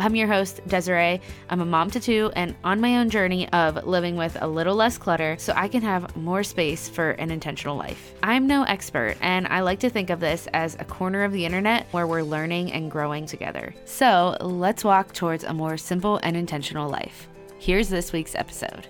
I'm your host, Desirae. I'm a mom to two and on my own journey of living with a little less clutter so I can have more space for an intentional life. I'm no expert, and I like to think of this as a corner of the internet where we're learning and growing together. So let's walk towards a more simple and intentional life. Here's this week's episode.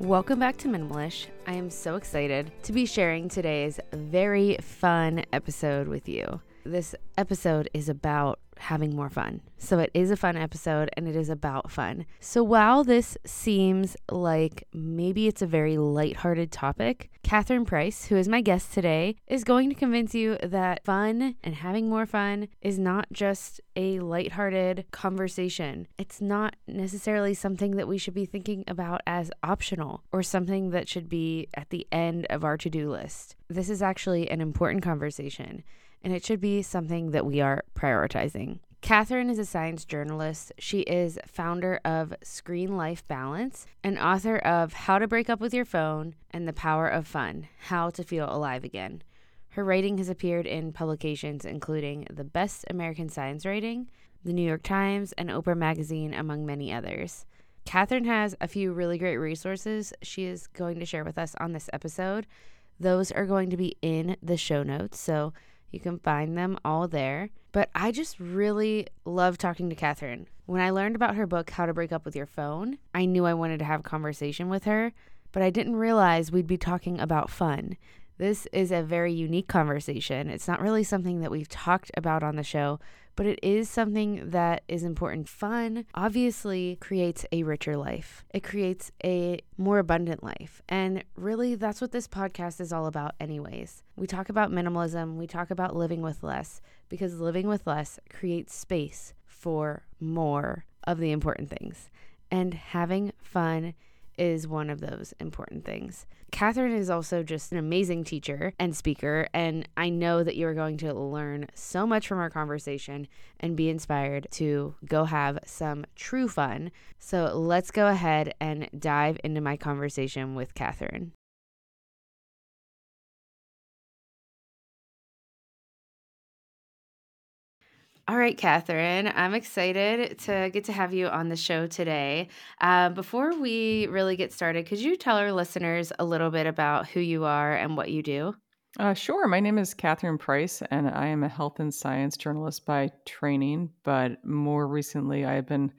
Welcome back to Minimalish. I am so excited to be sharing today's very fun episode with you. This episode is about having more fun. So it is a fun episode and it is about fun. So while this seems like maybe it's a very lighthearted topic, Catherine Price, who is my guest today, is going to convince you that fun and having more fun is not just a lighthearted conversation. It's not necessarily something that we should be thinking about as optional or something that should be at the end of our to do list. This is actually an important conversation and it should be something that we are prioritizing. Catherine is a science journalist. She is founder of Screen Life Balance and author of How to Break Up with Your Phone and The Power of Fun How to Feel Alive Again. Her writing has appeared in publications including the Best American Science Writing, the New York Times, and Oprah Magazine, among many others. Catherine has a few really great resources she is going to share with us on this episode. Those are going to be in the show notes. So you can find them all there. But I just really love talking to Catherine. When I learned about her book, How to Break Up with Your Phone, I knew I wanted to have a conversation with her, but I didn't realize we'd be talking about fun. This is a very unique conversation. It's not really something that we've talked about on the show, but it is something that is important. Fun obviously creates a richer life, it creates a more abundant life. And really, that's what this podcast is all about, anyways. We talk about minimalism, we talk about living with less, because living with less creates space for more of the important things. And having fun is one of those important things. Catherine is also just an amazing teacher and speaker, and I know that you're going to learn so much from our conversation and be inspired to go have some true fun. So let's go ahead and dive into my conversation with Catherine. All right, Catherine, I'm excited to get to have you on the show today. Uh, before we really get started, could you tell our listeners a little bit about who you are and what you do? Uh, sure. My name is Catherine Price, and I am a health and science journalist by training. But more recently, I have been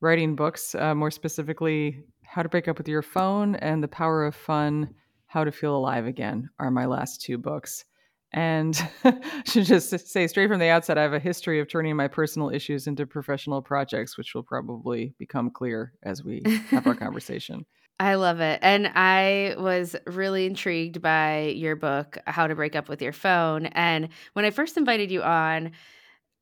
writing books, uh, more specifically, How to Break Up with Your Phone and The Power of Fun How to Feel Alive Again are my last two books. And should just say straight from the outset, I have a history of turning my personal issues into professional projects, which will probably become clear as we have our conversation. I love it. And I was really intrigued by your book, How to Break Up with Your Phone. And when I first invited you on,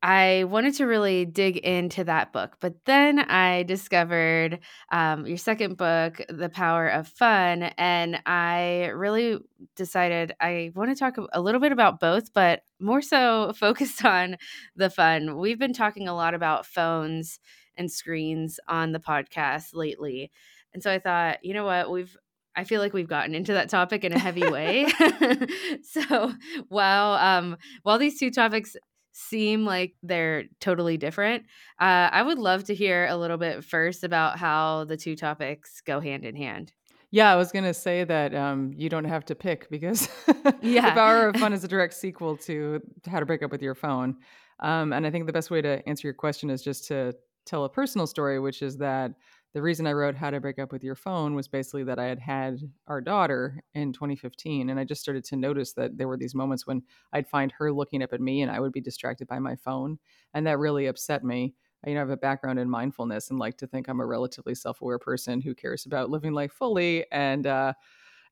I wanted to really dig into that book, but then I discovered um, your second book, The Power of Fun, and I really decided I want to talk a little bit about both, but more so focused on the fun. We've been talking a lot about phones and screens on the podcast lately. And so I thought, you know what, we've I feel like we've gotten into that topic in a heavy way. so while um, while these two topics seem like they're totally different. Uh, I would love to hear a little bit first about how the two topics go hand in hand. Yeah, I was going to say that um, you don't have to pick because yeah. The Power of Fun is a direct sequel to How to Break Up with Your Phone. Um, and I think the best way to answer your question is just to tell a personal story, which is that the reason I wrote How to Break Up with Your Phone was basically that I had had our daughter in 2015. And I just started to notice that there were these moments when I'd find her looking up at me and I would be distracted by my phone. And that really upset me. I, you know, I have a background in mindfulness and like to think I'm a relatively self aware person who cares about living life fully and, uh,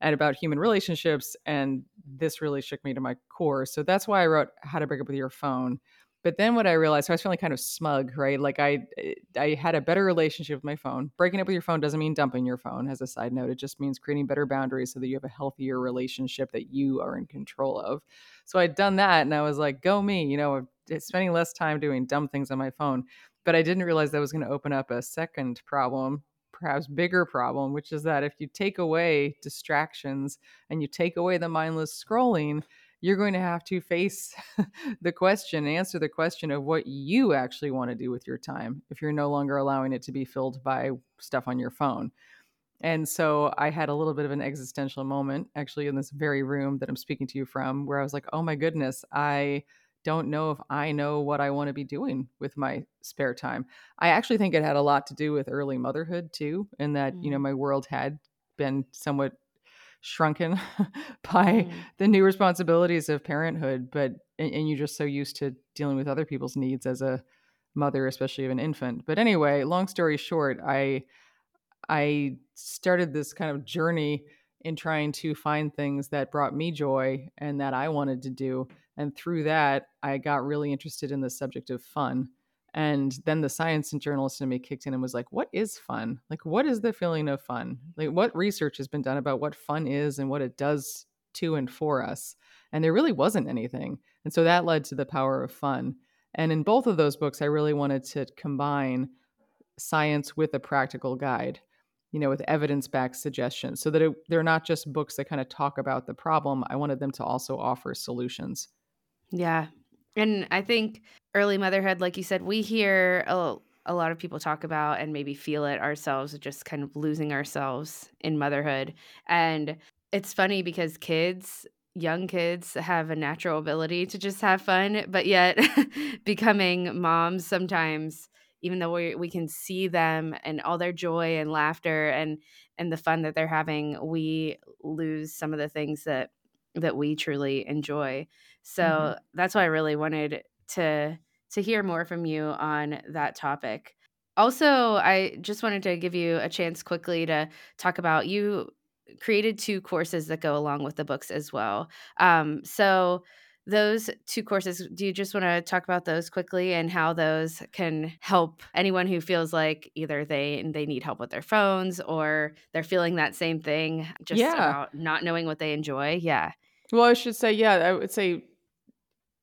and about human relationships. And this really shook me to my core. So that's why I wrote How to Break Up with Your Phone But then what I realized, so I was feeling kind of smug, right? Like I eh, I had a better relationship with my phone. Breaking up with your phone doesn't mean dumping your phone, as a side note. It just means creating better boundaries so that you have a healthier relationship that you are in control of. So I'd done that and I was like, go me, you know, eh, spending less time doing dumb things on my phone. But I didn't realize that was going to open up a second problem perhaps bigger problem, which is that if you take away distractions and you take away the mindless scrolling, you're going to have to face the question, answer the question of what you actually want to do with your time if you're no longer allowing it to be filled by stuff on your phone. And so I had a little bit of an existential moment actually in this very room that I'm speaking to you from where I was like, oh my goodness, I don't know if I know what I want to be doing with my spare time. I actually think it had a lot to do with early motherhood too, and that, mm. you know, mm. my world had been somewhat shrunken by mm. the new responsibilities of parenthood but and, and, you're just so used to dealing with other people's needs as a mother especially of an infant but anyway long story short i i started this kind of journey in trying to find things that brought me joy and that i wanted to do and through that i got really interested in the subject of fun and then the science and journalist in me kicked in and was like, what is fun? Like, what is the feeling of fun? Like, what research has been done about what fun is and what it does to and for us? And there really wasn't anything. And so that led to the power of fun. And in both of those books, I really wanted to combine science with a practical guide, you know, with evidence backed suggestions so that it, they're not just books that kind of talk about the problem. I wanted them to also offer solutions. Yeah, and I think early motherhood, like you said, we hear a, a lot of people talk about and maybe feel it ourselves, just kind of losing ourselves in motherhood. And it's funny because kids, young kids, have a natural ability to just have fun, but yet becoming moms sometimes even though we, we can see them and all their joy and laughter and and the fun that they're having we lose some of the things that that we truly enjoy so mm-hmm. that's why I really wanted to to hear more from you on that topic. Also, I just wanted to give you a chance quickly to talk about you created two courses that go along with the books as well. Um, so those two courses do you just want to talk about those quickly and how those can help anyone who feels like either they they need help with their phones or they're feeling that same thing just yeah. about not knowing what they enjoy yeah well i should say yeah i would say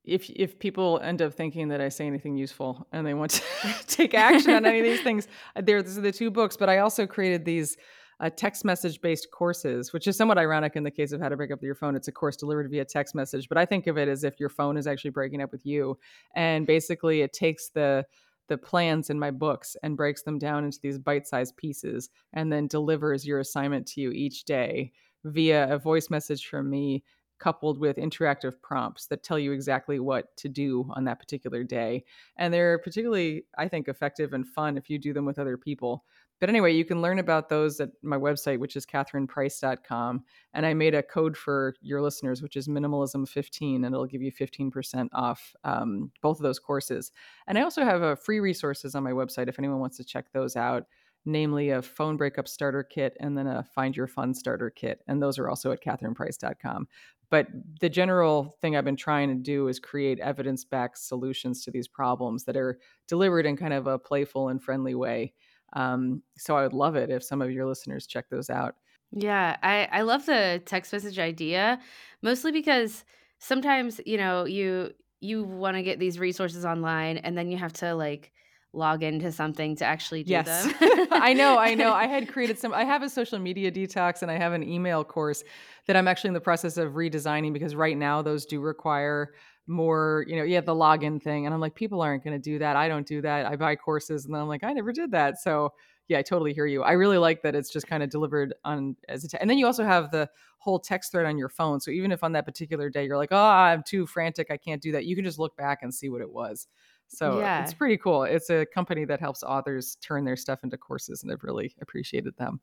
if if people end up thinking that I say anything useful and they want to take action on any of these things, uh, there these are the two books. But I also created these uh, text message based courses, which is somewhat ironic in the case of how to break up with your phone. It's a course delivered via text message, but I think of it as if your phone is actually breaking up with you, and basically it takes the the plans in my books and breaks them down into these bite-sized pieces and then delivers your assignment to you each day via a voice message from me coupled with interactive prompts that tell you exactly what to do on that particular day. And they're particularly, I think, effective and fun if you do them with other people. But anyway, you can learn about those at my website, which is catherineprice.com. And I made a code for your listeners, which is minimalism15, and it'll give you 15% off um, both of those courses. And I also have uh, free resources on my website if anyone wants to check those out namely a phone breakup starter kit and then a find your fun starter kit. And those are also at catherineprice.com. But the general thing I've been trying to do is create evidence backed solutions to these problems that are delivered in kind of a playful and friendly way. Um, so I would love it if some of your listeners check those out. Yeah, I, I love the text message idea, mostly because sometimes, you know, you you want to get these resources online and then you have to like log into something to actually do yes. them. I know, I know. I had created some I have a social media detox and I have an email course that I'm actually in the process of redesigning because right now those do require more, you know, yeah, the login thing. And I'm like, people aren't going to do that. I don't do that. I buy courses and then I'm like, I never did that. So yeah, I totally hear you. I really like that it's just kind of delivered on as a, te- and then you also have the whole text thread on your phone. So even if on that particular day you're like, oh, I'm too frantic, I can't do that, you can just look back and see what it was. So yeah. it's pretty cool. It's a company that helps authors turn their stuff into courses, and I've really appreciated them.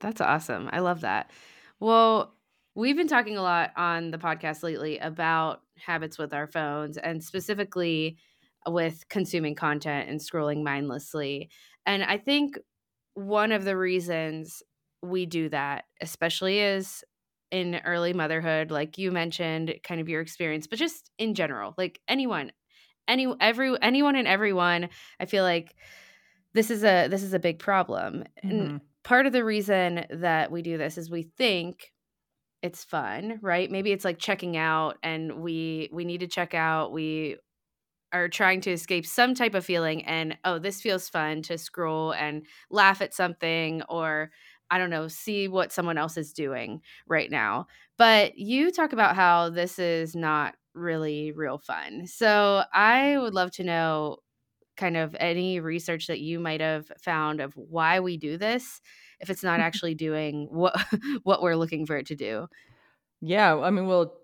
That's awesome. I love that. Well, we've been talking a lot on the podcast lately about habits with our phones and specifically with consuming content and scrolling mindlessly. And I think one of the reasons we do that, especially is in early motherhood, like you mentioned, kind of your experience, but just in general, like anyone, any every anyone and everyone, I feel like this is a this is a big problem. Mm-hmm. And part of the reason that we do this is we think it's fun, right? Maybe it's like checking out and we we need to check out. We are trying to escape some type of feeling and oh, this feels fun to scroll and laugh at something or I don't know, see what someone else is doing right now. But you talk about how this is not really real fun. So I would love to know kind of any research that you might have found of why we do this if it's not actually doing what what we're looking for it to do. Yeah, I mean, well,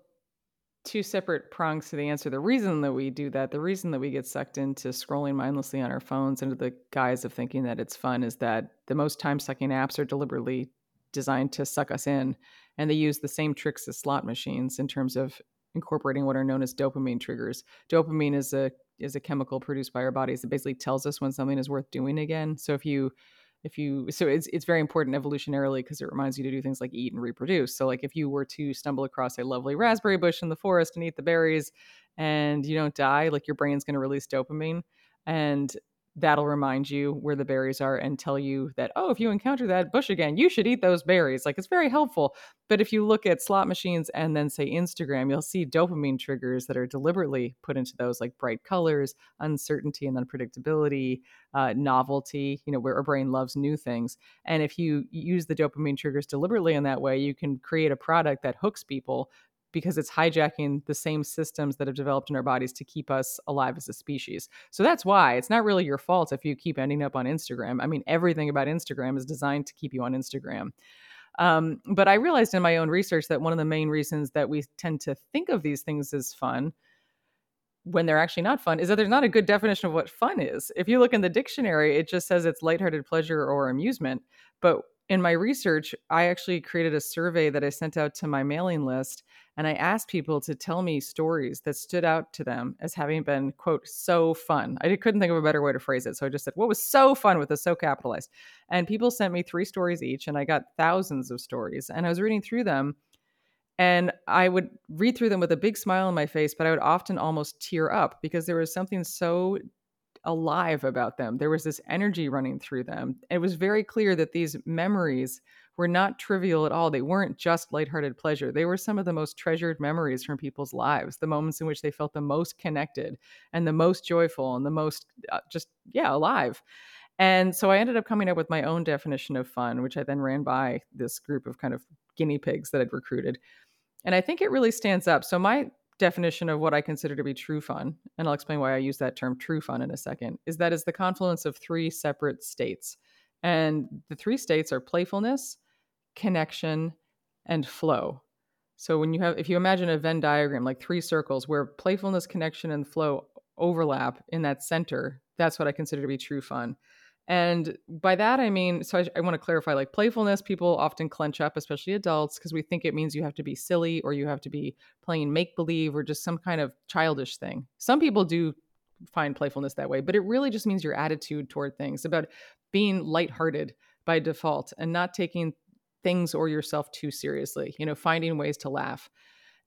two separate prongs to the answer. The reason that we do that, the reason that we get sucked into scrolling mindlessly on our phones under the guise of thinking that it's fun is that the most time sucking apps are deliberately designed to suck us in. And they use the same tricks as slot machines in terms of incorporating what are known as dopamine triggers. Dopamine is a is a chemical produced by our bodies that basically tells us when something is worth doing again. So if you if you so it's it's very important evolutionarily because it reminds you to do things like eat and reproduce. So like if you were to stumble across a lovely raspberry bush in the forest and eat the berries and you don't die, like your brain's going to release dopamine and that'll remind you where the berries are and tell you that oh if you encounter that bush again you should eat those berries. Like it's very helpful. But if you look at slot machines and then say instagram you'll see dopamine triggers that are deliberately put into those like bright colors uncertainty and unpredictability uh, novelty you know where our brain loves new things. And if you use the dopamine triggers deliberately in that way you can create a product that hooks people because it's hijacking the same systems that have developed in our bodies to keep us alive as a species. So that's why it's not really your fault if you keep ending up on Instagram. I mean, everything about Instagram is designed to keep you on Instagram. Um, but I realized in my own research that one of the main reasons that we tend to think of these things as fun when they're actually not fun is that there's not a good definition of what fun is. If you look in the dictionary, it just says it's lighthearted pleasure or amusement. But in my research, I actually created a survey that I sent out to my mailing list and I asked people to tell me stories that stood out to them as having been, quote, so fun. I couldn't think of a better way to phrase it. So I just said, what was so fun with this, so capitalized? And people sent me three stories each, and I got thousands of stories. And I was reading through them, and I would read through them with a big smile on my face, but I would often almost tear up because there was something so alive about them. There was this energy running through them. It was very clear that these memories were not trivial at all. They weren't just lighthearted pleasure. They were some of the most treasured memories from people's lives, the moments in which they felt the most connected and the most joyful and the most uh, just, yeah, alive. And so I ended up coming up with my own definition of fun, which I then ran by this group of kind of guinea pigs that I'd recruited. And I think it really stands up. So my definition of what I consider to be true fun, and I'll explain why I use that term true fun in a second, is that is the confluence of three separate states. And the three states are playfulness, connection, and flow. So when you have if you imagine a Venn diagram like three circles where playfulness, connection, and flow overlap in that center, that's what I consider to be true fun. And by that, I mean, so I, I want to clarify like playfulness, people often clench up, especially adults, because we think it means you have to be silly or you have to be playing make believe or just some kind of childish thing. Some people do find playfulness that way, but it really just means your attitude toward things, about being lighthearted by default and not taking things or yourself too seriously, you know, finding ways to laugh.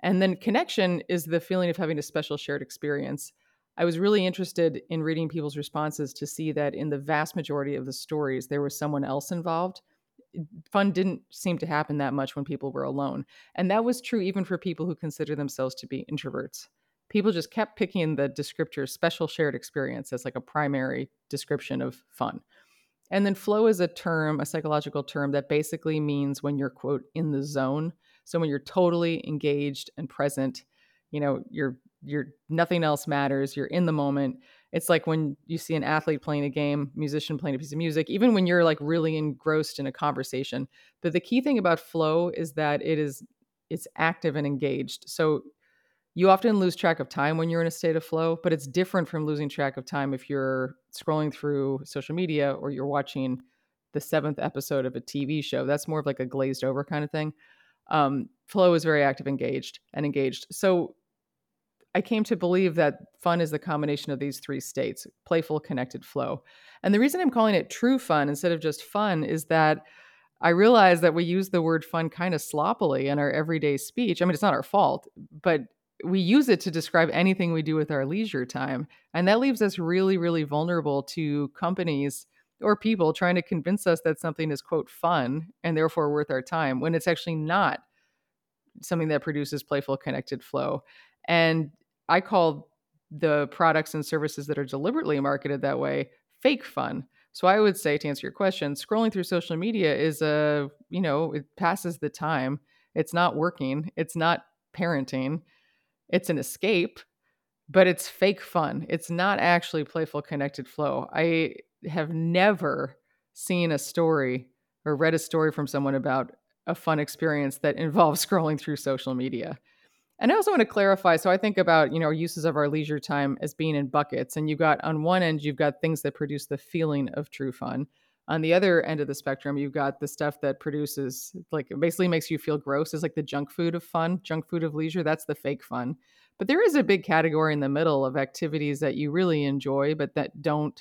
And then connection is the feeling of having a special shared experience. I was really interested in reading people's responses to see that in the vast majority of the stories, there was someone else involved. Fun didn't seem to happen that much when people were alone. And that was true even for people who consider themselves to be introverts. People just kept picking the descriptor special shared experience as like a primary description of fun. And then flow is a term, a psychological term that basically means when you're, quote, in the zone. So when you're totally engaged and present, you know, you're you're nothing else matters you're in the moment. It's like when you see an athlete playing a game musician playing a piece of music even when you're like really engrossed in a conversation but the key thing about flow is that it is it's active and engaged. So you often lose track of time when you're in a state of flow but it's different from losing track of time if you're scrolling through social media or you're watching the seventh episode of a tv show. That's more of like a glazed over kind of thing. Um, flow is very active engaged and engaged. So I came to believe that fun is the combination of these three states playful, connected, flow. And the reason I'm calling it true fun instead of just fun is that I realize that we use the word fun kind of sloppily in our everyday speech. I mean, it's not our fault, but we use it to describe anything we do with our leisure time. And that leaves us really, really vulnerable to companies or people trying to convince us that something is, quote, fun and therefore worth our time when it's actually not something that produces playful, connected flow. And I call the products and services that are deliberately marketed that way fake fun. So I would say to answer your question, scrolling through social media is a, you know, it passes the time. It's not working. It's not parenting. It's an escape, but it's fake fun. It's not actually playful connected flow. I have never seen a story or read a story from someone about a fun experience that involves scrolling through social media. And I also want to clarify. So I think about, you know, uses of our leisure time as being in buckets. And you've got on one end, you've got things that produce the feeling of true fun. On the other end of the spectrum, you've got the stuff that produces like basically makes you feel gross is like the junk food of fun, junk food of leisure. That's the fake fun. But there is a big category in the middle of activities that you really enjoy, but that don't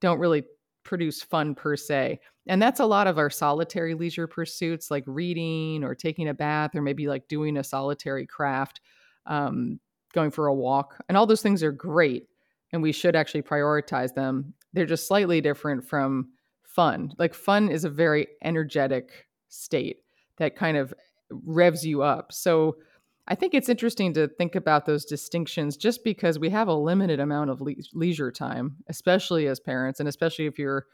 don't really produce fun per se. And that's a lot of our solitary leisure pursuits, like reading or taking a bath, or maybe like doing a solitary craft, um, going for a walk. And all those things are great. And we should actually prioritize them. They're just slightly different from fun. Like, fun is a very energetic state that kind of revs you up. So, I think it's interesting to think about those distinctions just because we have a limited amount of le- leisure time, especially as parents, and especially if you're,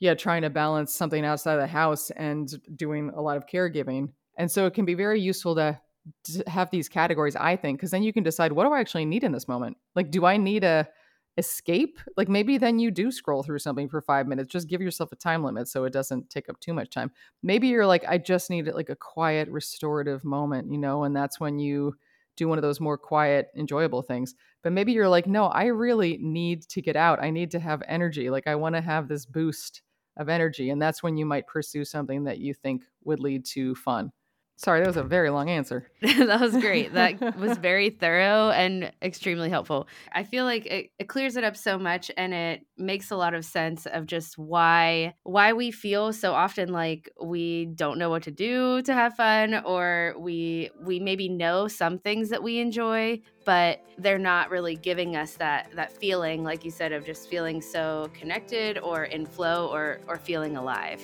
yeah, trying to balance something outside of the house and doing a lot of caregiving. And so it can be very useful to, to have these categories, I think, because then you can decide what do I actually need in this moment? Like, do I need a escape like maybe then you do scroll through something for five minutes just give yourself a time limit so it doesn't take up too much time. Maybe you're like i just need like a quiet restorative moment you know and that's when you do one of those more quiet enjoyable things. But maybe you're like no i really need to get out. I need to have energy. Like i want to have this boost of energy and that's when you might pursue something that you think would lead to fun Sorry, that was a very long answer. that was great. That was very thorough and extremely helpful. I feel like it, it, clears it up so much and it makes a lot of sense of just why why we feel so often like we don't know what to do to have fun or we we maybe know some things that we enjoy, but they're not really giving us that that feeling like you said of just feeling so connected or in flow or or feeling alive.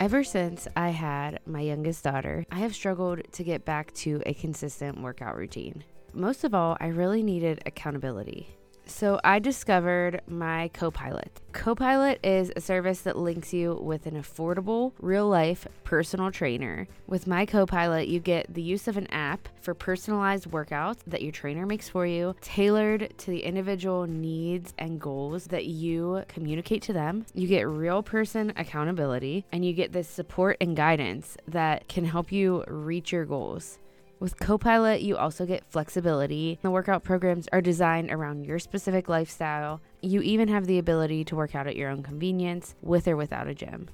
Ever since I had my youngest daughter, I have struggled to get back to a consistent workout routine. Most of all, I really needed accountability. So I discovered my Copilot. Copilot is a service that links you with an affordable, real life personal trainer. With my Copilot, you get the use of an app for personalized workouts that your trainer makes for you, tailored to the individual needs and goals that you communicate to them. You get real person accountability, and you get this support and guidance that can help you reach your goals. With Copilot, you also get flexibility. The workout programs are designed around your specific lifestyle. You even have the ability to work out at your own convenience with or without a gym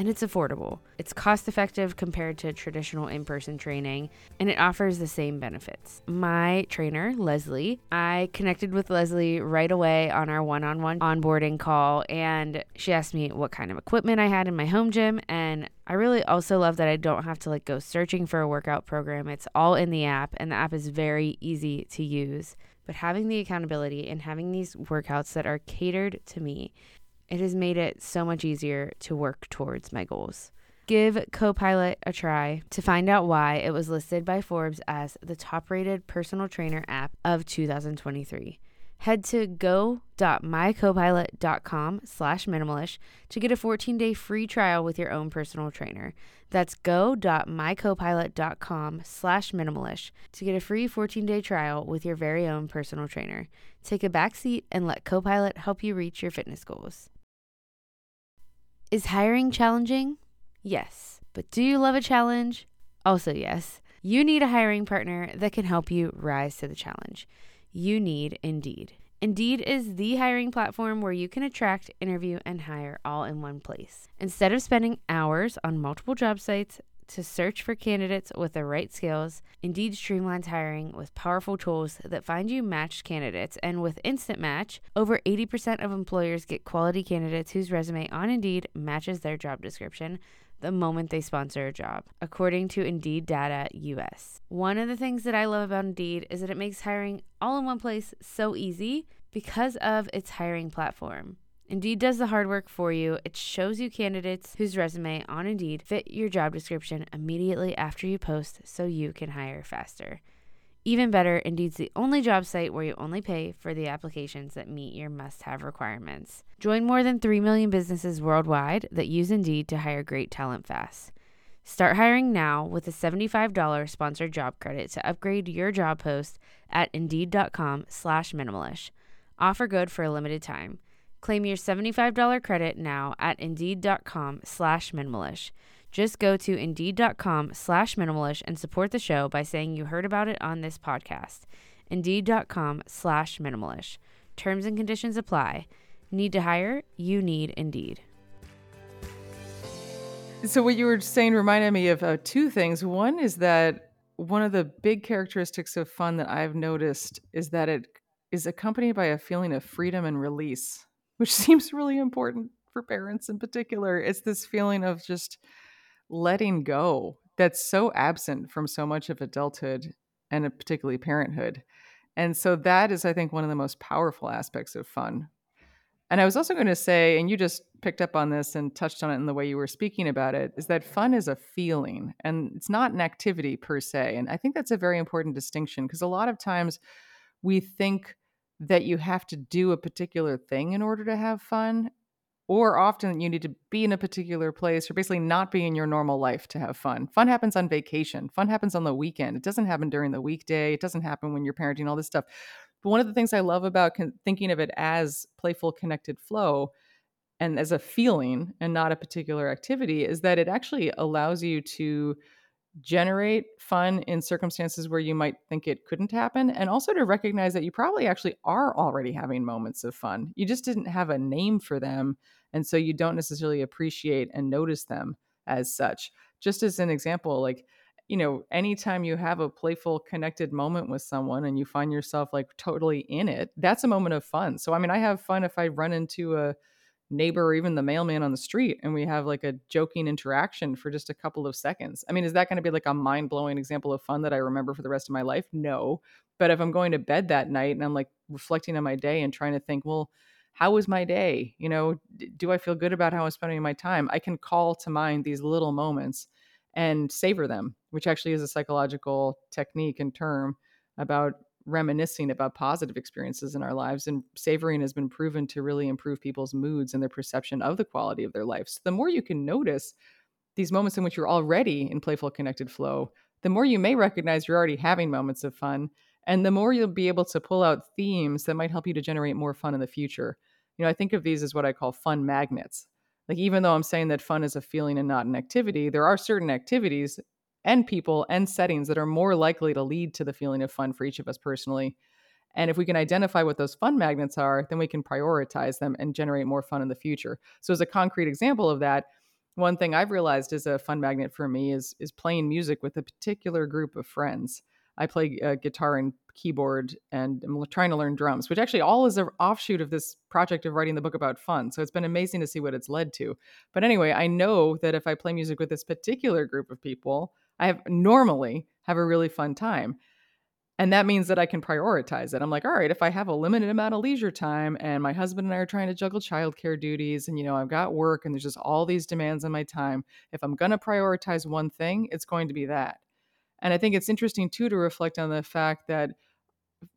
and it's affordable. It's cost effective compared to traditional in person training, and it offers the same benefits. My trainer, Leslie, I connected with Leslie right away on our one on one onboarding call, and she asked me what kind of equipment I had in my home gym. And I really also love that I don't have to like go searching for a workout program. It's all in the app, and the app is very easy to use but having the accountability and having these workouts that are catered to me it has made it so much easier to work towards my goals. Give Copilot a try to find out why it was listed by Forbes as the top rated personal trainer app of 2023. Head to go.mycopilot.com slash minimalish to get a 14-day free trial with your own personal trainer. That's go.mycopilot.com slash minimalish to get a free 14-day trial with your very own personal trainer. Take a back seat and let Copilot help you reach your fitness goals. Is hiring challenging? Yes. But do you love a challenge? Also, yes. You need a hiring partner that can help you rise to the challenge. You need Indeed. Indeed is the hiring platform where you can attract, interview, and hire all in one place. Instead of spending hours on multiple job sites, to search for candidates with the right skills, Indeed streamlines hiring with powerful tools that find you matched candidates. And with Instant Match, over 80% of employers get quality candidates whose resume on Indeed matches their job description the moment they sponsor a job, according to Indeed Data US. One of the things that I love about Indeed is that it makes hiring all in one place so easy because of its hiring platform. Indeed does the hard work for you. It shows you candidates whose resume on Indeed fit your job description immediately after you post so you can hire faster. Even better, Indeed's the only job site where you only pay for the applications that meet your must have requirements. Join more than 3 million businesses worldwide that use Indeed to hire great talent fast. Start hiring now with a $75 sponsored job credit to upgrade your job post at Indeed.com slash minimalish. Offer good for a limited time. Claim your $75 credit now at Indeed.com slash minimalish. Just go to Indeed.com slash minimalish and support the show by saying you heard about it on this podcast. Indeed.com slash minimalish. Terms and conditions apply. Need to hire? You need Indeed. So, what you were saying reminded me of uh, two things. One is that one of the big characteristics of fun that I've noticed is that it is accompanied by a feeling of freedom and release which seems really important for parents in particular. It's this feeling of just letting go that's so absent from so much of adulthood and uh, particularly parenthood. And so that is, I think, one of the most powerful aspects of fun. And I was also going to say, and you just picked up on this and touched on it in the way you were speaking about it, is that fun is a feeling and it's not an activity per se. And I think that's a very important distinction because a lot of times we think that you have to do a particular thing in order to have fun or often you need to be in a particular place or basically not be in your normal life to have fun. Fun happens on vacation. Fun happens on the weekend. It doesn't happen during the weekday. It doesn't happen when you're parenting all this stuff. But one of the things I love about con- thinking of it as playful connected flow and as a feeling and not a particular activity is that it actually allows you to generate fun in circumstances where you might think it couldn't happen and also to recognize that you probably actually are already having moments of fun. You just didn't have a name for them and so you don't necessarily appreciate and notice them as such. Just as an example like you know anytime you have a playful connected moment with someone and you find yourself like totally in it that's a moment of fun. So i mean i have fun if i run into a neighbor or even the mailman on the street and we have like a joking interaction for just a couple of seconds. I mean, is that going to be like a mind blowing example of fun that I remember for the rest of my life? No. But if I'm going to bed that night and I'm like reflecting on my day and trying to think, well, how was my day? You know, do I feel good about how I'm spending my time? I can call to mind these little moments and savor them, which actually is a psychological technique and term about reminiscing about positive experiences in our lives and savoring has been proven to really improve people's moods and their perception of the quality of their lives so the more you can notice these moments in which you're already in playful connected flow the more you may recognize you're already having moments of fun and the more you'll be able to pull out themes that might help you to generate more fun in the future. You know i think of these as what i call fun magnets. Like even though i'm saying that fun is a feeling and not an activity there are certain activities and people and settings that are more likely to lead to the feeling of fun for each of us personally. And if we can identify what those fun magnets are, then we can prioritize them and generate more fun in the future. So, as a concrete example of that, one thing I've realized is a fun magnet for me is is playing music with a particular group of friends. I play uh, guitar and keyboard, and I'm trying to learn drums, which actually all is an offshoot of this project of writing the book about fun. So it's been amazing to see what it's led to. But anyway, I know that if I play music with this particular group of people, I have normally have a really fun time. And that means that I can prioritize it. I'm like, all right, if I have a limited amount of leisure time and my husband and I are trying to juggle childcare duties and, you know, I've got work and there's just all these demands on my time, if I'm going to prioritize one thing, it's going to be that. And I think it's interesting too to reflect on the fact that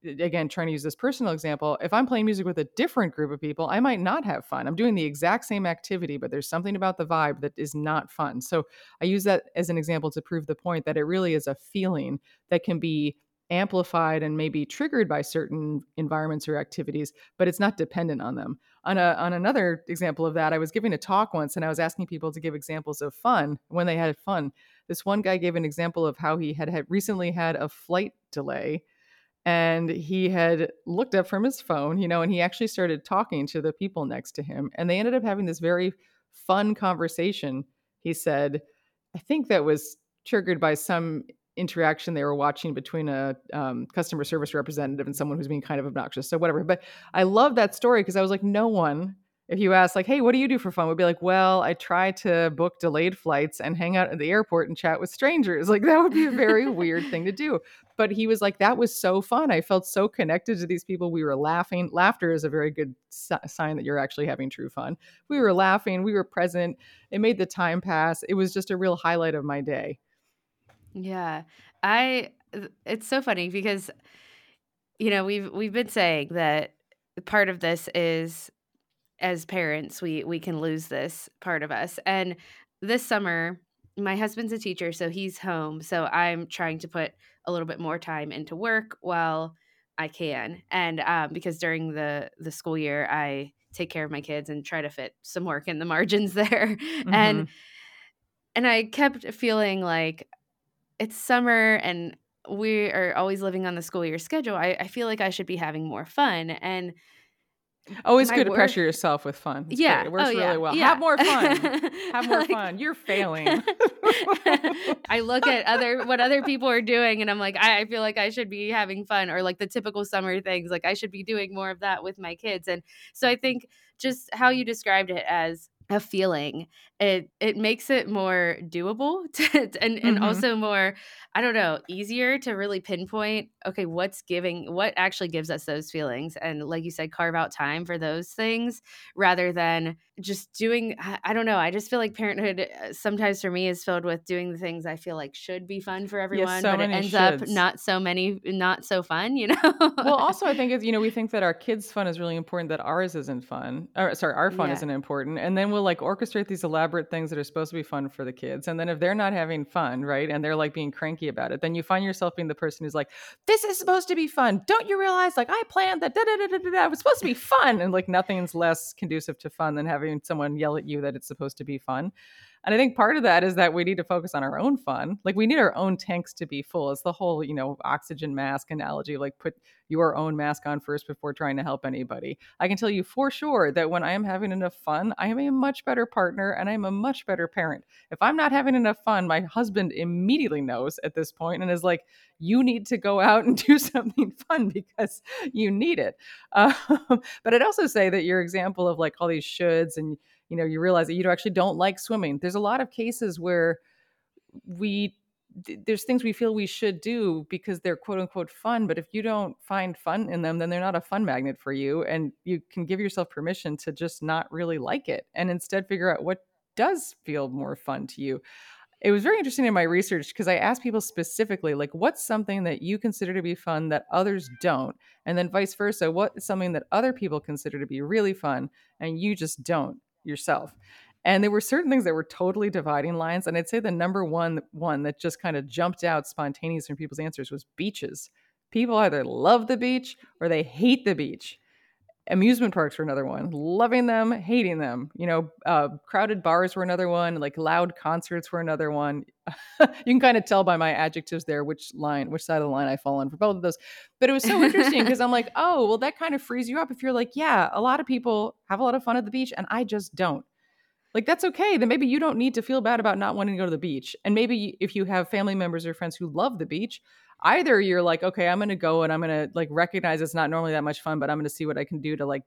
again trying to use this personal example if i'm playing music with a different group of people i might not have fun. I'm doing the exact same activity but there's something about the vibe that is not fun. So i use that as an example to prove the point that it really is a feeling that can be amplified and maybe triggered by certain environments or activities but it's not dependent on them. On a on another example of that i was giving a talk once and i was asking people to give examples of fun when they had fun. This one guy gave an example of how he had, had recently had a flight delay and he had looked up from his phone, you know, and he actually started talking to the people next to him. And they ended up having this very fun conversation. He said, I think that was triggered by some interaction they were watching between a um, customer service representative and someone who's being kind of obnoxious. So, whatever. But I love that story because I was like, no one if you ask like hey what do you do for fun we'd be like well i try to book delayed flights and hang out at the airport and chat with strangers like that would be a very weird thing to do but he was like that was so fun. I felt so connected to these people. We were laughing. Laughter is a very good sign that you're actually having true fun. We were laughing. We were present. It made the time pass. It was just a real highlight of my day. Yeah. I it's so funny because you know we've we've been saying that part of this is as parents we we can lose this part of us. And this summer my husband's a teacher so he's home. So i'm trying to put a little bit more time into work while i can and um, because during the the school year i take care of my kids and try to fit some work in the margins there mm-hmm. and and i kept feeling like it's summer and we are always living on the school year schedule I, I feel like i should be having more fun and Always good work, to pressure yourself with fun. It's yeah, great. it works oh, yeah. really well. Yeah. Have more fun. Have more like, fun. You're failing. I look at other what other people are doing, and I'm like, I, I, feel like I should be having fun, or like the typical summer things. Like I should be doing more of that with my kids. And so I think just how you described it as a feeling it it makes it more doable to, and and mm-hmm. also more i don't know easier to really pinpoint okay what's giving what actually gives us those feelings and like you said carve out time for those things rather than just doing i don't know i just feel like parenthood uh, sometimes for me is filled with doing the things i feel like should be fun for everyone yes, so but it ends shoulds. up not so many not so fun you know well also i think is you know we think that our kids fun is really important that ours isn't fun or sorry our fun yeah. isn't important and then we'll like orchestrate these elaborate things that are supposed to be fun for the kids and then if they're not having fun right and they're like being cranky about it then you find yourself being the person who's like this is supposed to be fun don't you realize like i planned that da da da da da it was supposed to be fun and like nothing's less conducive to fun than having having someone yell at you that it's supposed to be fun. And I think part of that is that we need to focus on our own fun. Like we need our own tanks to be full. It's the whole, you know, oxygen mask analogy. Like put your own mask on first before trying to help anybody. I can tell you for sure that when I am having enough fun, I am a much better partner and I'm a much better parent. If I'm not having enough fun, my husband immediately knows at this point and is like, you need to go out and do something fun because you need it. Um, but I'd also say that your example of like all these shoulds and you know you realize that you actually don't like swimming there's a lot of cases where we there's things we feel we should do because they're quote unquote fun but if you don't find fun in them then they're not a fun magnet for you and you can give yourself permission to just not really like it and instead figure out what does feel more fun to you it was very interesting in my research because I asked people specifically, like, what's something that you consider to be fun that others don't? And then vice versa, what is something that other people consider to be really fun and you just don't? Yourself. And there were certain things that were totally dividing lines. And I'd say the number one one that just kind of jumped out spontaneous from people's answers was beaches. People either love the beach or they hate the beach. Amusement parks were another one. Loving them, hating them. You know, uh, crowded bars were another one. Like loud concerts were another one. you can kind of tell by my adjectives there which line, which side of the line I fall on for both of those. But it was so interesting because I'm like, oh, well, that kind of frees you up if you're like, yeah, a lot of people have a lot of fun at the beach and I just don't. Like, that's okay. Then maybe you don't need to feel bad about not wanting to go to the beach. And maybe if you have family members or friends who love the beach, either you're like, okay, I'm to go and I'm to like recognize it's not normally that much fun, but I'm to see what I can do to like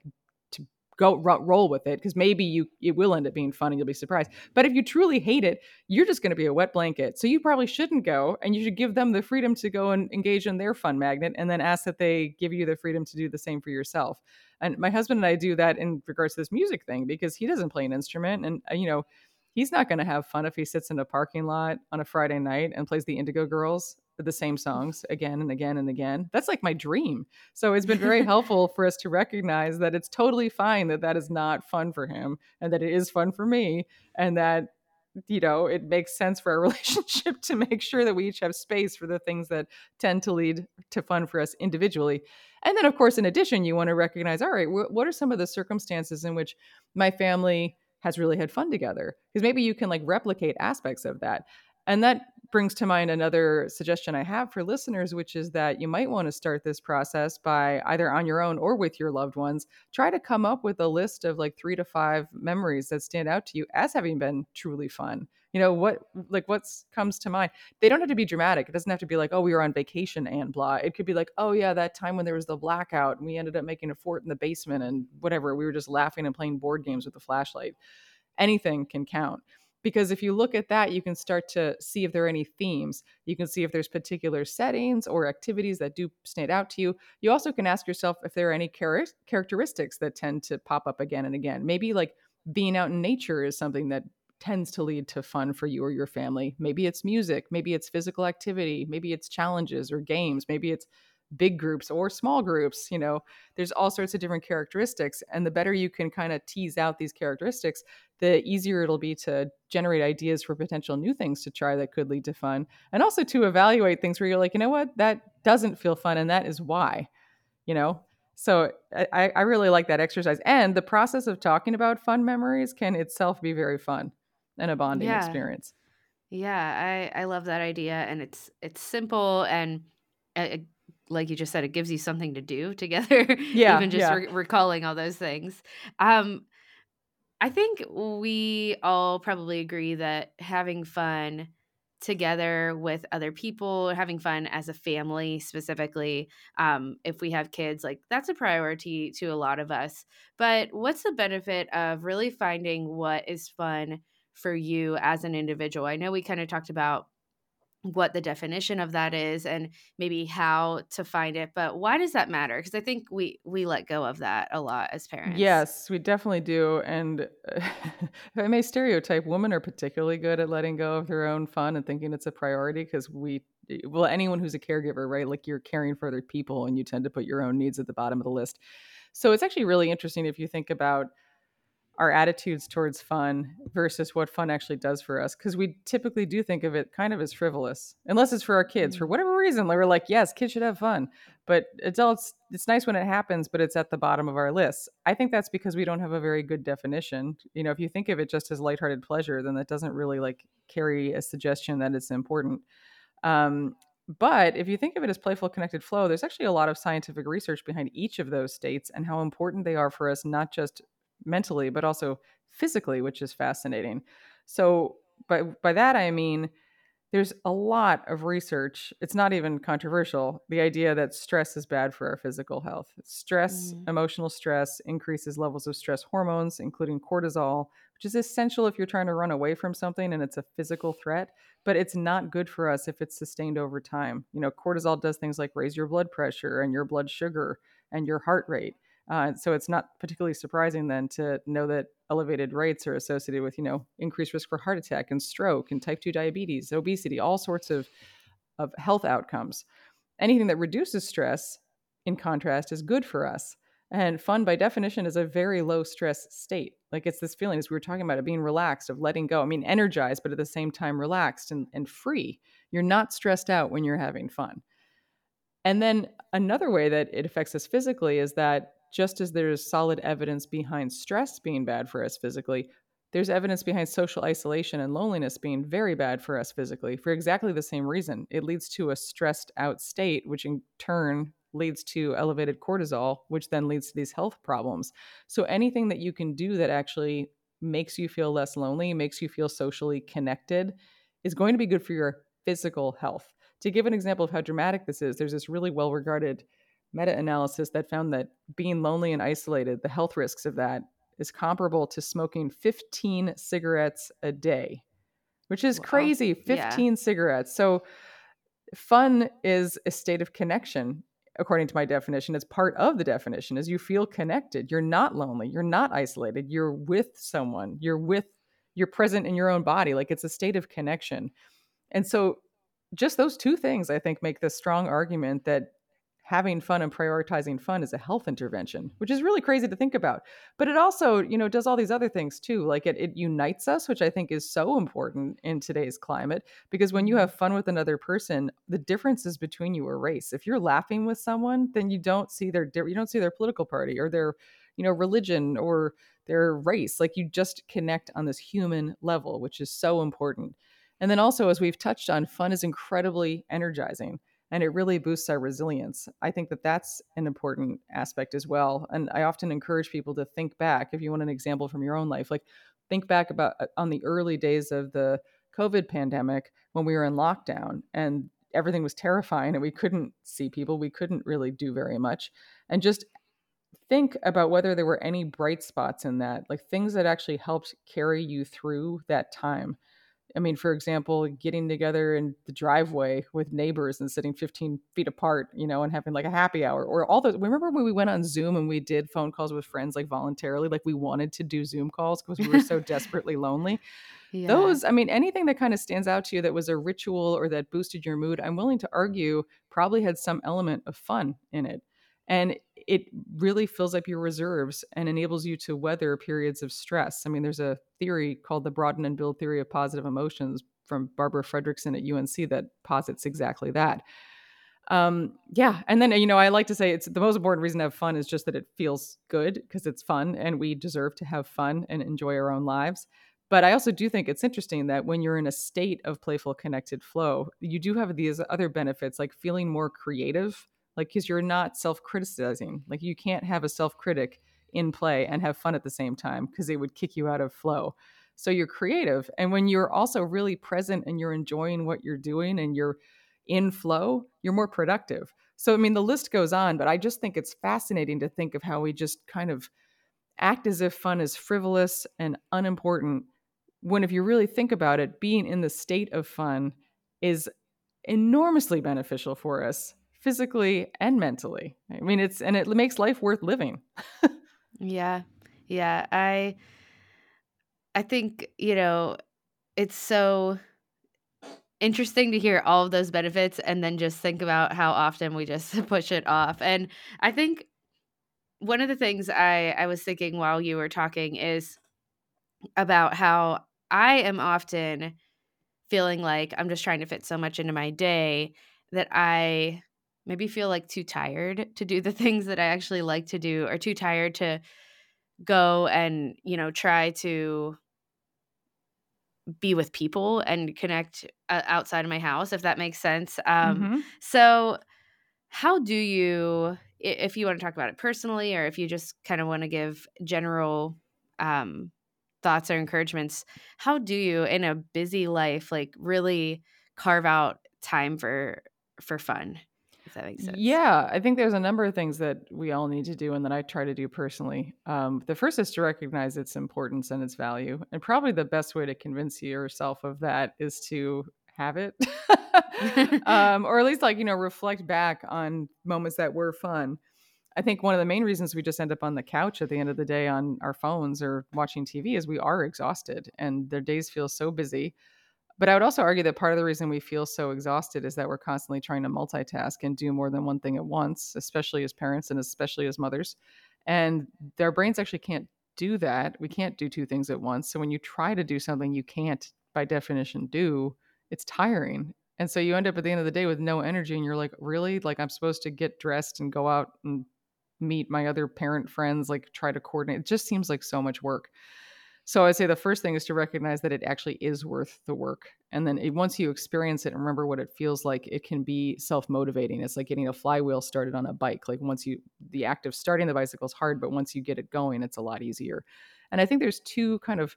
to go roll with it because maybe you it will end up being fun and you'll be surprised. But if you truly hate it, you're just going to be a wet blanket. So you probably shouldn't go, and you should give them the freedom to go and engage in their fun magnet, and then ask that they give you the freedom to do the same for yourself. And my husband and I do that in regards to this music thing because he doesn't play an instrument, and uh, you know he's not going to have fun if he sits in a parking lot on a Friday night and plays the Indigo Girls the same songs again and again and again. That's like my dream. So it's been very helpful for us to recognize that it's totally fine that that is not fun for him and that it is fun for me and that you know it makes sense for our relationship to make sure that we each have space for the things that tend to lead to fun for us individually and then of course in addition you want to recognize all right wh- what are some of the circumstances in which my family has really had fun together because maybe you can like replicate aspects of that and that brings to mind another suggestion I have for listeners, which is that you might want to start this process by either on your own or with your loved ones. Try to come up with a list of like three to five memories that stand out to you as having been truly fun. You know, what like what's comes to mind? They don't have to be dramatic. It doesn't have to be like, oh, we were on vacation and blah. It could be like, oh, yeah, that time when there was the blackout and we ended up making a fort in the basement and whatever. We were just laughing and playing board games with a flashlight. Anything can count because if you look at that you can start to see if there are any themes. You can see if there's particular settings or activities that do stand out to you. You also can ask yourself if there are any char- characteristics that tend to pop up again and again. Maybe like being out in nature is something that tends to lead to fun for you or your family. Maybe it's music maybe it's physical activity maybe it's challenges or games maybe it's big groups or small groups you know there's all sorts of different characteristics and the better you can kind of tease out these characteristics the easier it'll be to generate ideas for potential new things to try that could lead to fun and also to evaluate things where you're like you know what? That doesn't feel fun and that is why you know? So I, I really like that exercise and the process of talking about fun memories can itself be very fun and a bonding yeah. experience. Yeah i i love that idea and it's it's simple and like you just said, it gives you something to do together. Yeah. even just yeah. Re- recalling all those things. Um, I think we all probably agree that having fun together with other people, having fun as a family specifically, um, if we have kids, like that's a priority to a lot of us. But what's the benefit of really finding what is fun for you as an individual? I know we kind of talked about what the definition of that is and maybe how to find it but why does that matter? Because i think we we let go of that a lot as parents. Yes we definitely do and if i may stereotype women are particularly good at letting go of their own fun and thinking it's a priority because we eh, well anyone who's a caregiver right like you're caring for other people and you tend to put your own needs at the bottom of the list. So it's actually really interesting if you think about our attitudes towards fun versus what fun actually does for us because we typically do think of it kind of as frivolous unless it's for our kids for mm-hmm. whatever reason we're like yes kids should have fun but adults it's nice when it happens but it's at the bottom of our list i think that's because we don't have a very good definition you know if you think of it just as lighthearted pleasure then that doesn't really like carry a suggestion that it's important um, but if you think of it as playful connected flow, there's actually a lot of scientific research behind each of those states and how important they are for us, not just mentally, but also physically, which is fascinating. So, by, by that, I mean, there's a lot of research. It's not even controversial. The idea that stress is bad for our physical health. Stress, mm. emotional stress, increases levels of stress hormones, including cortisol, which is essential if you're trying to run away from something and it's a physical threat, but it's not good for us if it's sustained over time. You know, cortisol does things like raise your blood pressure and your blood sugar and your heart rate. Uh, so it's not particularly surprising then to know that elevated rates are associated with, you know, increased risk for heart attack and stroke and type 2 diabetes, obesity, all sorts of, of health outcomes. Anything that reduces stress, in contrast, is good for us. And fun, by definition, is a very low stress state. Like it's this feeling, as we were talking about, of being relaxed, of letting go. I mean, energized, but at the same time relaxed and, and free. You're not stressed out when you're having fun. And then another way that it affects us physically is that just as there's solid evidence behind stress being bad for us physically, there's evidence behind social isolation and loneliness being very bad for us physically for exactly the same reason. It leads to a stressed out state, which in turn leads to elevated cortisol, which then leads to these health problems. So anything that you can do that actually makes you feel less lonely, makes you feel socially connected, is going to be good for your physical health. To give an example of how dramatic this is, there's this really well regarded meta analysis that found that being lonely and isolated, the health risks of that is comparable to smoking 15 cigarettes a day, which is wow. crazy 15 yeah. cigarettes. So, fun is a state of connection according to my definition. It's part of the definition is you feel connected. You're not lonely. You're not isolated. You're with someone. You're with you're present in your own body. Like it's a state of connection. And so just those two things i think make this strong argument that having fun and prioritizing fun is a health intervention, which is really crazy to think about. But it also, you know, does all these other things too. Like it, it unites us, which I think is so important in today's climate. Because when you mm-hmm. have fun with another person, the differences between you erase. If you're laughing with someone, then you don't see their you don't see their political party or their, you know, religion or their race. Like you just connect on this human level, which is so important. And then also, as we've touched on, fun is incredibly energizing and it really boosts our resilience. I think that that's an important aspect as well. And I often encourage people to think back, if you want an example from your own life, like think back about uh, on the early days of the COVID pandemic when we were in lockdown and everything was terrifying and we couldn't see people, we couldn't really do very much. And just think about whether there were any bright spots in that, like things that actually helped carry you through that time. I mean, for example, getting together in the driveway with neighbors and sitting 15 feet apart, you know, and having like a happy hour or all those. Remember when we went on Zoom and we did phone calls with friends like voluntarily, like we wanted to do Zoom calls because we were so desperately lonely. Yeah. Those, I mean, anything that kind of stands out to you that was a ritual or that boosted your mood, I'm willing to argue probably had some element of fun in it. And it really fills up your reserves and enables you to weather periods of stress. I mean, there's a theory called the broaden and build theory of positive emotions from Barbara Fredrickson at UNC that posits exactly that. Um, yeah, and then you know, I like to say it's the most important reason to have fun is just that it feels good because it's fun and we deserve to have fun and enjoy our own lives. But I also do think it's interesting that when you're in a state of playful connected flow, you do have these other benefits like feeling more creative like because you're not self-criticizing like you can't have a self-critic in play and have fun at the same time because it would kick you out of flow. So you're creative and when you're also really present and you're enjoying what you're doing and you're in flow you're more productive. So i mean the list goes on but i just think it's fascinating to think of how we just kind of act as if fun is frivolous and unimportant when if you really think about it being in the state of fun is enormously beneficial for us physically and mentally. I mean, it's and it makes life worth living. yeah. Yeah, I I think, you know, it's so interesting to hear all of those benefits and then just think about how often we just push it off. And I think one of the things I I was thinking while you were talking is about how I am often feeling like I'm just trying to fit so much into my day that I maybe feel like too tired to do the things that I actually like to do or too tired to go and, you know, try to be with people and connect uh, outside of my house if that makes sense. Um mm-hmm. so how do you if you want to talk about it personally or if you just kind of want to give general um thoughts or encouragements, how do you in a busy life like really carve out time for for fun? If that makes sense. Yeah, I think there's a number of things that we all need to do and that I try to do personally. Um, the first is to recognize its importance and its value. And probably the best way to convince yourself of that is to have it. um, or at least, like, you know, reflect back on moments that were fun. I think one of the main reasons we just end up on the couch at the end of the day on our phones or watching TV is we are exhausted and their days feel so busy but I would also argue that part of the reason we feel so exhausted is that we're constantly trying to multitask and do more than one thing at once, especially as parents and especially as mothers. And their brains actually can't do that. We can't do two things at once. So when you try to do something you can't, by definition, do, it's tiring. And so you end up at the end of the day with no energy and you're like, really? Like, I'm supposed to get dressed and go out and meet my other parent friends, like, try to coordinate. It just seems like so much work. So I'd say the first thing is to recognize that it actually is worth the work. And then it, once you experience it and remember what it feels like, it can be self motivating. It's like getting a flywheel started on a bike. Like once you, the act of starting the bicycle is hard, but once you get it going, it's a lot easier. And I think there's two kind of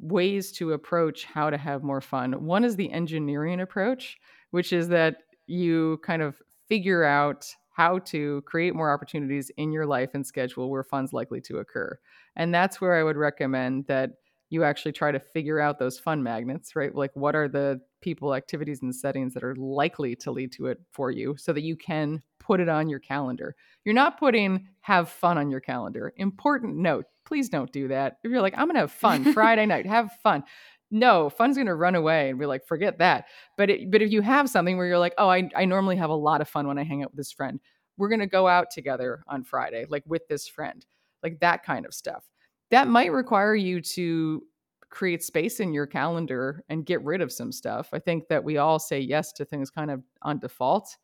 ways to approach how to have more fun. One is the engineering approach, which is that you kind of figure out how to create more opportunities in your life and schedule where fun's likely to occur. And that's where I would recommend that you actually try to figure out those fun magnets, right? Like what are the people, activities, and settings that are likely to lead to it for you so that you can put it on your calendar. You're not putting have fun on your calendar. Important note, please don't do that. If you're like, I'm gonna have fun Friday night, have fun. No, fun's gonna run away and be like, forget that. But it, but if you have something where you're like, oh, I, I normally have a lot of fun when I hang out with this friend. We're gonna go out together on Friday, like with this friend like that kind of stuff. That might require you to create space in your calendar and get rid of some stuff. I think that we all say yes to things kind of on default.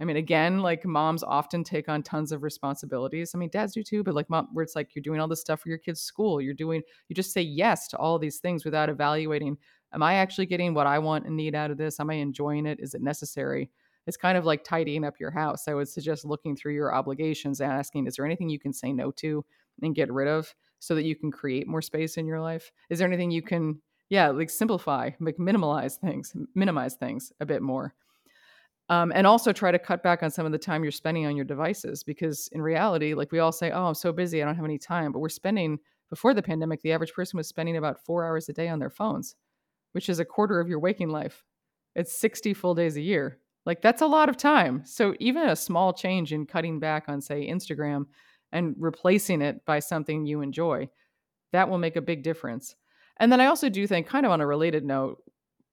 I mean, again, like moms often take on tons of responsibilities. I mean, dads do too, but like mom, where it's like you're doing all this stuff for your kids' school, you're doing, you just say yes to all these things without evaluating Am I actually getting what I want and need out of this? Am I enjoying it? Is it necessary? It's kind of like tidying up your house. I would suggest looking through your obligations and asking, is there anything you can say no to and get rid of so that you can create more space in your life? Is there anything you can, yeah, like simplify, like minimalize things, minimize things a bit more? Um, and also try to cut back on some of the time you're spending on your devices because in reality like we all say oh i'm so busy i don't have any time but we're spending before the pandemic the average person was spending about four hours a day on their phones which is a quarter of your waking life. It's 60 full days a year. Like that's a lot of time. So even a small change in cutting back on say instagram and replacing it by something you enjoy that will make a big difference. And then i also do think kind of on a related note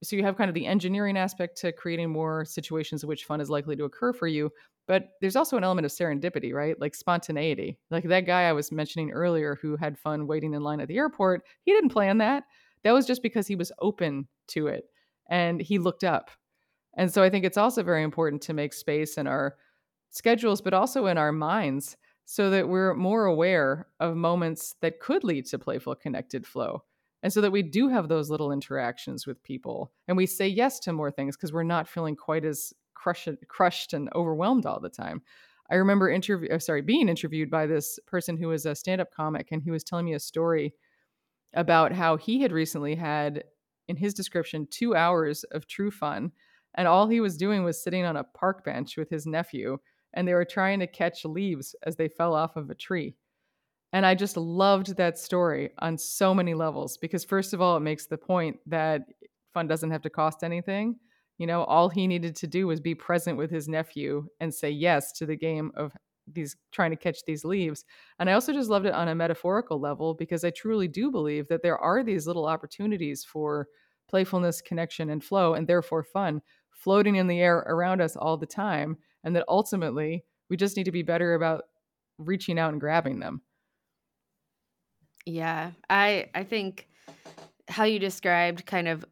so you have kind of the engineering aspect to creating more situations in which fun is likely to occur for you but there's also an element of serendipity right? Like spontaneity. Like that guy i was mentioning earlier who had fun waiting in line at the airport he didn't plan that. That was just because he was open to it and he looked up. And so i think it's also very important to make space in our schedules but also in our minds so that we're more aware of moments that could lead to playful connected flow and so that we do have those little interactions with people and we say yes to more things because we're not feeling quite as crushed, crushed and overwhelmed all the time. I remember interview uh, sorry being interviewed by this person who was a stand-up comic and he was telling me a story about how he had recently had in his description two hours of true fun and all he was doing was sitting on a park bench with his nephew and they were trying to catch leaves as they fell off of a tree and I just loved that story on so many levels because, first of all, it makes the point that fun doesn't have to cost anything. You know, all he needed to do was be present with his nephew and say yes to the game of these trying to catch these leaves. And I also just loved it on a metaphorical level because I truly do believe that there are these little opportunities for playfulness, connection, and flow, and therefore fun floating in the air around us all the time. And that ultimately we just need to be better about reaching out and grabbing them. Yeah. I I think how you described kind of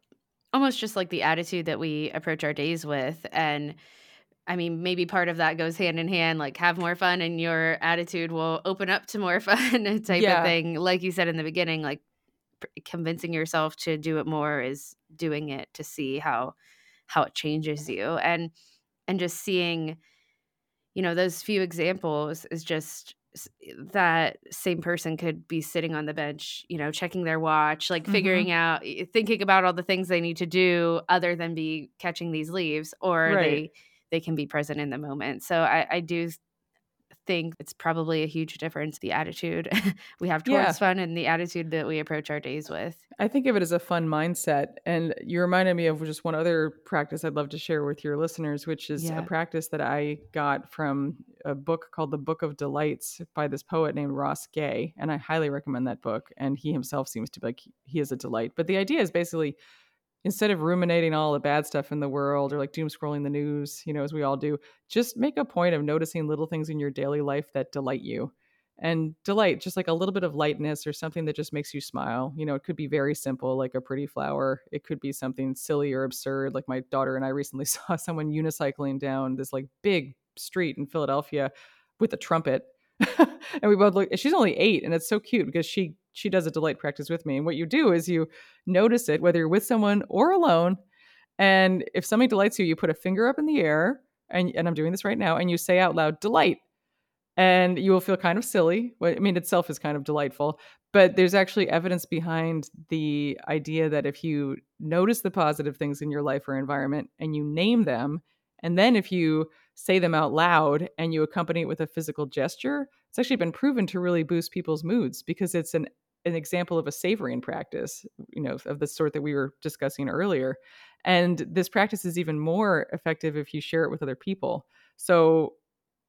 almost just like the attitude that we approach our days with and I mean, maybe part of that goes hand in hand, like have more fun and your attitude will open up to more fun type yeah. of thing. Like you said in the beginning, like convincing yourself to do it more is doing it to see how how it changes you and and just seeing you know those few examples is just that same person could be sitting on the bench, you know, checking their watch, like mm-hmm. figuring out, thinking about all the things they need to do other than be catching these leaves, or right. they they can be present in the moment. So I, I do think it's probably a huge difference the attitude we have towards yeah. fun and the attitude that we approach our days with. I think of it as a fun mindset. And you reminded me of just one other practice I'd love to share with your listeners, which is yeah. a practice that I got from a book called The Book of Delights by this poet named Ross Gay. And I highly recommend that book. And he himself seems to be like he is a delight. But the idea is basically instead of ruminating all the bad stuff in the world or like doom scrolling the news, you know, as we all do, just make a point of noticing little things in your daily life that delight you. And delight, just like a little bit of lightness or something that just makes you smile. You know, it could be very simple, like a pretty flower. It could be something silly or absurd. Like my daughter and I recently saw someone unicycling down this like big street in Philadelphia with a trumpet. and we both look, she's only eight, and it's so cute because she she does a delight practice with me. And what you do is you notice it, whether you're with someone or alone. And if something delights you, you put a finger up in the air, and, and I'm doing this right now, and you say out loud, delight. And you will feel kind of silly. I mean, itself is kind of delightful, but there's actually evidence behind the idea that if you notice the positive things in your life or environment and you name them, and then if you say them out loud and you accompany it with a physical gesture, it's actually been proven to really boost people's moods because it's an an example of a savoring practice, you know, of the sort that we were discussing earlier. And this practice is even more effective if you share it with other people. So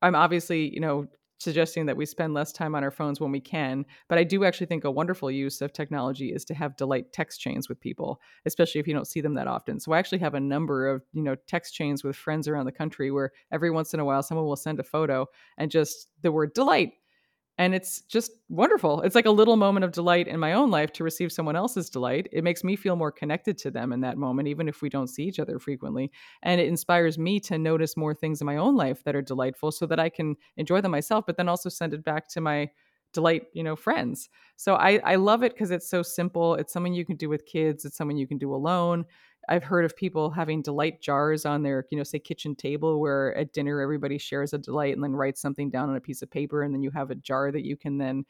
I'm obviously, you know, suggesting that we spend less time on our phones when we can. But I do actually think a wonderful use of technology is to have delight text chains with people, especially if you don't see them that often. So I actually have a number of, you know, text chains with friends around the country where every once in a while someone will send a photo and just the word delight and it's just wonderful. It's like a little moment of delight in my own life to receive someone else's delight. It makes me feel more connected to them in that moment, even if we don't see each other frequently. And it inspires me to notice more things in my own life that are delightful so that I can enjoy them myself, but then also send it back to my delight you know friends so i i love it because it's so simple it's something you can do with kids it's something you can do alone I've heard of people having delight jars on their, you know, say kitchen table where at dinner everybody shares a delight and then writes something down on a piece of paper and then you have a jar that you can then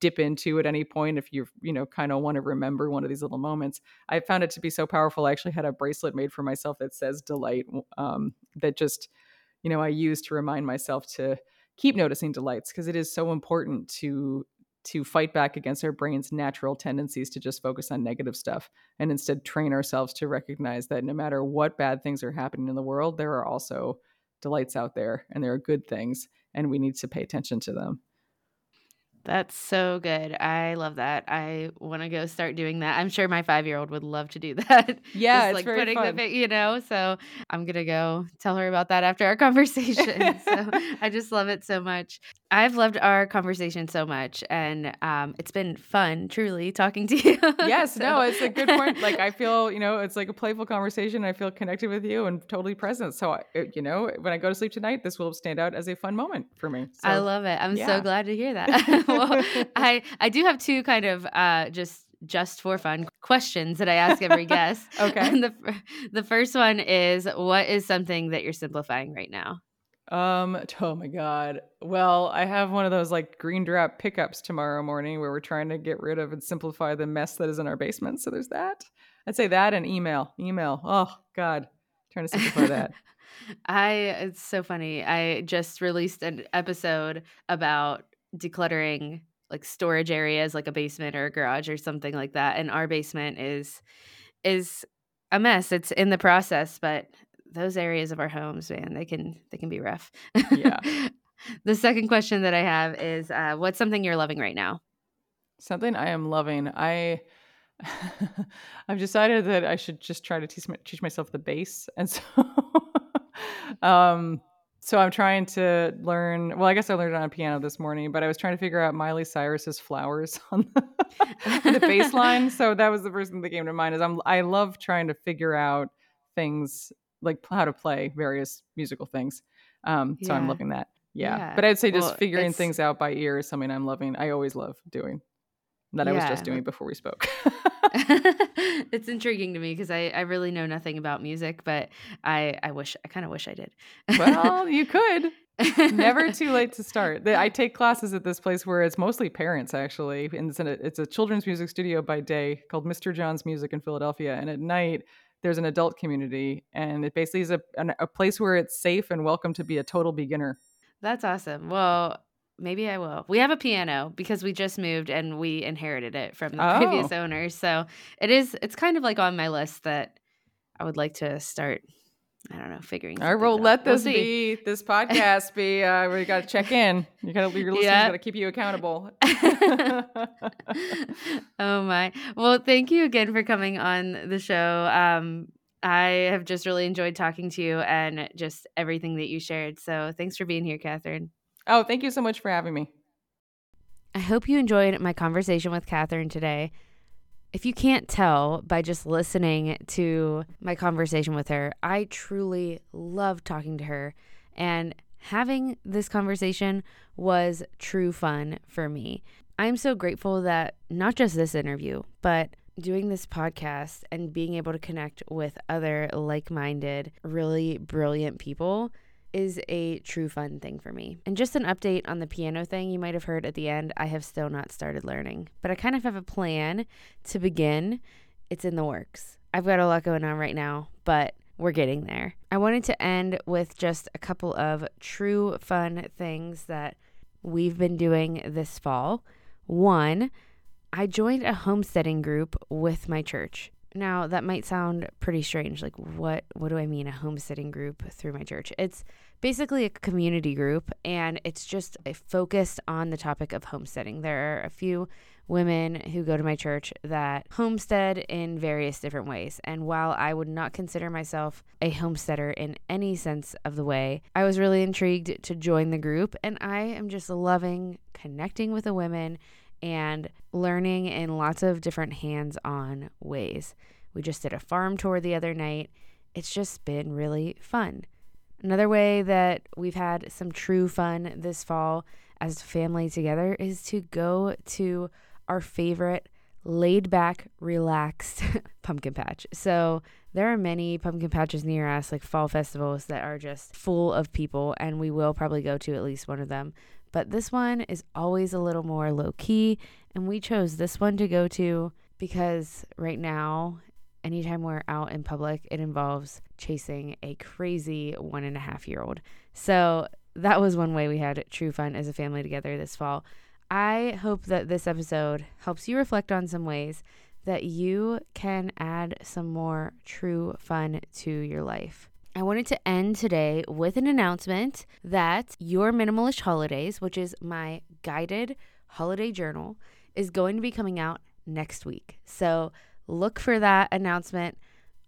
dip into at any point if you you know kind of want to remember one of these little moments. I found it to be so powerful i actually had a bracelet made for myself that says delight um, that just you know i use to remind myself to keep noticing delights because it is so important to to fight back against our brain's natural tendencies to just focus on negative stuff and instead train ourselves to recognize that no matter what bad things are happening in the world, there are also delights out there and there are good things, and we need to pay attention to them. That's so good. I love that. I want to go start doing that. I'm sure my five year old would love to do that. Yeah, Just, like putting fun. the you know. So I'm gonna go tell her about that after our conversation. so I just love it so much. I've loved our conversation so much, and um, it's been fun, truly, talking to you. yes, so. no, it's a good point. Like I feel, you know, it's like a playful conversation. I feel connected with you and totally present. So, you know, when I go to sleep tonight, this will stand out as a fun moment for me. So, I love it. I'm yeah. so glad to hear that. well, I I do have two kind of uh, just just for fun questions that I ask every guest. okay. And the the first one is, what is something that you're simplifying right now? Um, oh my god. Well, I have one of those like GreenDrop pickups tomorrow morning where we're trying to get rid of and simplify the mess that is in our basement. So there's that. I'd say that and email. Email. Oh god. Trying to simplify that. I it's so funny. I just released an episode about decluttering like storage areas like a basement or a garage or something like that. And our basement is is a mess. It's in the process, but those areas of our homes, man, they can they can be rough. Yeah. the second question that I have is, uh, what's something you're loving right now? Something I am loving. I I've decided that I should just try to teach, teach myself the bass, and so um, so I'm trying to learn. Well, I guess I learned it on a piano this morning, but I was trying to figure out Miley Cyrus's "Flowers" on the, the bass line. So that was the first thing that came to mind. Is I'm I love trying to figure out things like how to play various musical things. Um, so yeah. I'm loving that. Yeah. yeah. But I'd say just well, figuring things out by ear is something I'm loving. I always love doing. That yeah. I was just doing before we spoke. it's intriguing to me because I, I really know nothing about music, but I, I wish I kind of wish I did. well, you could. Never too late to start. I take classes at this place where it's mostly parents actually, and it's, a, it's a children's music studio by day called Mr. John's Music in Philadelphia, and at night there's an adult community, and it basically is a, a place where it's safe and welcome to be a total beginner. That's awesome. Well, maybe I will. We have a piano because we just moved and we inherited it from the oh. previous owner So it is it's kind of like on my list that I would like to start I don't know, figuring. All right, well, let this we'll be this podcast be. Uh, we got to check in. You got to your listeners yeah. got to keep you accountable. oh my! Well, thank you again for coming on the show. Um, I have just really enjoyed talking to you and just everything that you shared. So thanks for being here, Catherine. Oh, thank you so much for having me. I hope you enjoyed my conversation with Catherine today. If you can't tell by just listening to my conversation with her, I truly love talking to her. And having this conversation was true fun for me. I'm so grateful that not just this interview, but doing this podcast and being able to connect with other like minded, really brilliant people is a true fun thing for me. And just an update on the piano thing you might have heard at the end, I have still not started learning, but I kind of have a plan to begin. It's in the works. I've got a lot going on right now, but we're getting there. I wanted to end with just a couple of true fun things that we've been doing this fall. One, I joined a homesteading group with my church. Now, that might sound pretty strange. Like, what, what do I mean, a homesteading group through my church? It's basically a community group, and it's just eh, focused on the topic of homesteading. There are a few women who go to my church that homestead in various different ways. And while I would not consider myself a homesteader in any sense of the way, I was really intrigued to join the group, and I am just loving connecting with the women and learning in lots of different hands on ways. We just did a farm tour the other night. It's just been really fun. Another way that we've had some true fun this fall as family together is to go to our favorite laid back, relaxed pumpkin patch. So there are many pumpkin patches near us, like fall festivals, that are just full of people, and we will probably go to at least one of them. But this one is always a little more low key, and we chose this one to go to because right now, anytime we're out in public, it involves chasing a crazy one and a half year old. So that was one way we had true fun as a family together this fall. I hope that this episode helps you reflect on some ways that you can add some more true fun to your life. I wanted to end today with an announcement that Your Minimal-ish Holidays, which is my guided holiday journal, is going to be coming out next week. So look for that announcement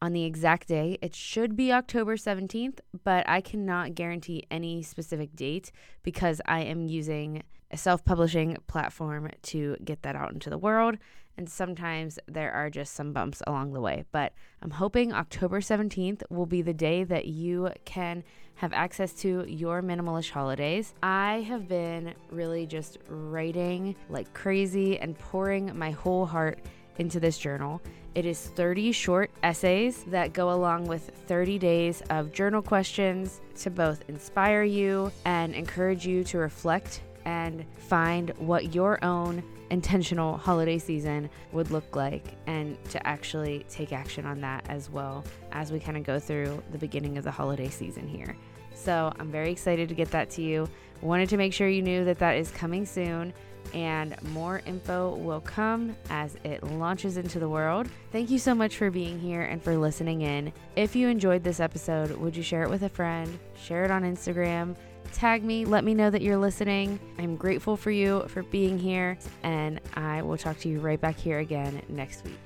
on the exact day. It should be October 17th, but I cannot guarantee any specific date because I am using a self publishing platform to get that out into the world. And sometimes there are just some bumps along the way. But I'm hoping October 17th will be the day that you can have access to your minimal-ish holidays. I have been really just writing like crazy and pouring my whole heart into this journal. It is 30 short essays that go along with 30 days of journal questions to both inspire you and encourage you to reflect and find what your own intentional holiday season would look like and to actually take action on that as well as we kind of go through the beginning of the holiday season here. So I'm very excited to get that to you. Wanted to make sure you knew that that is coming soon and more info will come as it launches into the world. Thank you so much for being here and for listening in. If you enjoyed this episode, would you share it with a friend? Share it on Instagram tag me, let me know that you're listening. I'm grateful for you for being here, and I will talk to you right back here again next week.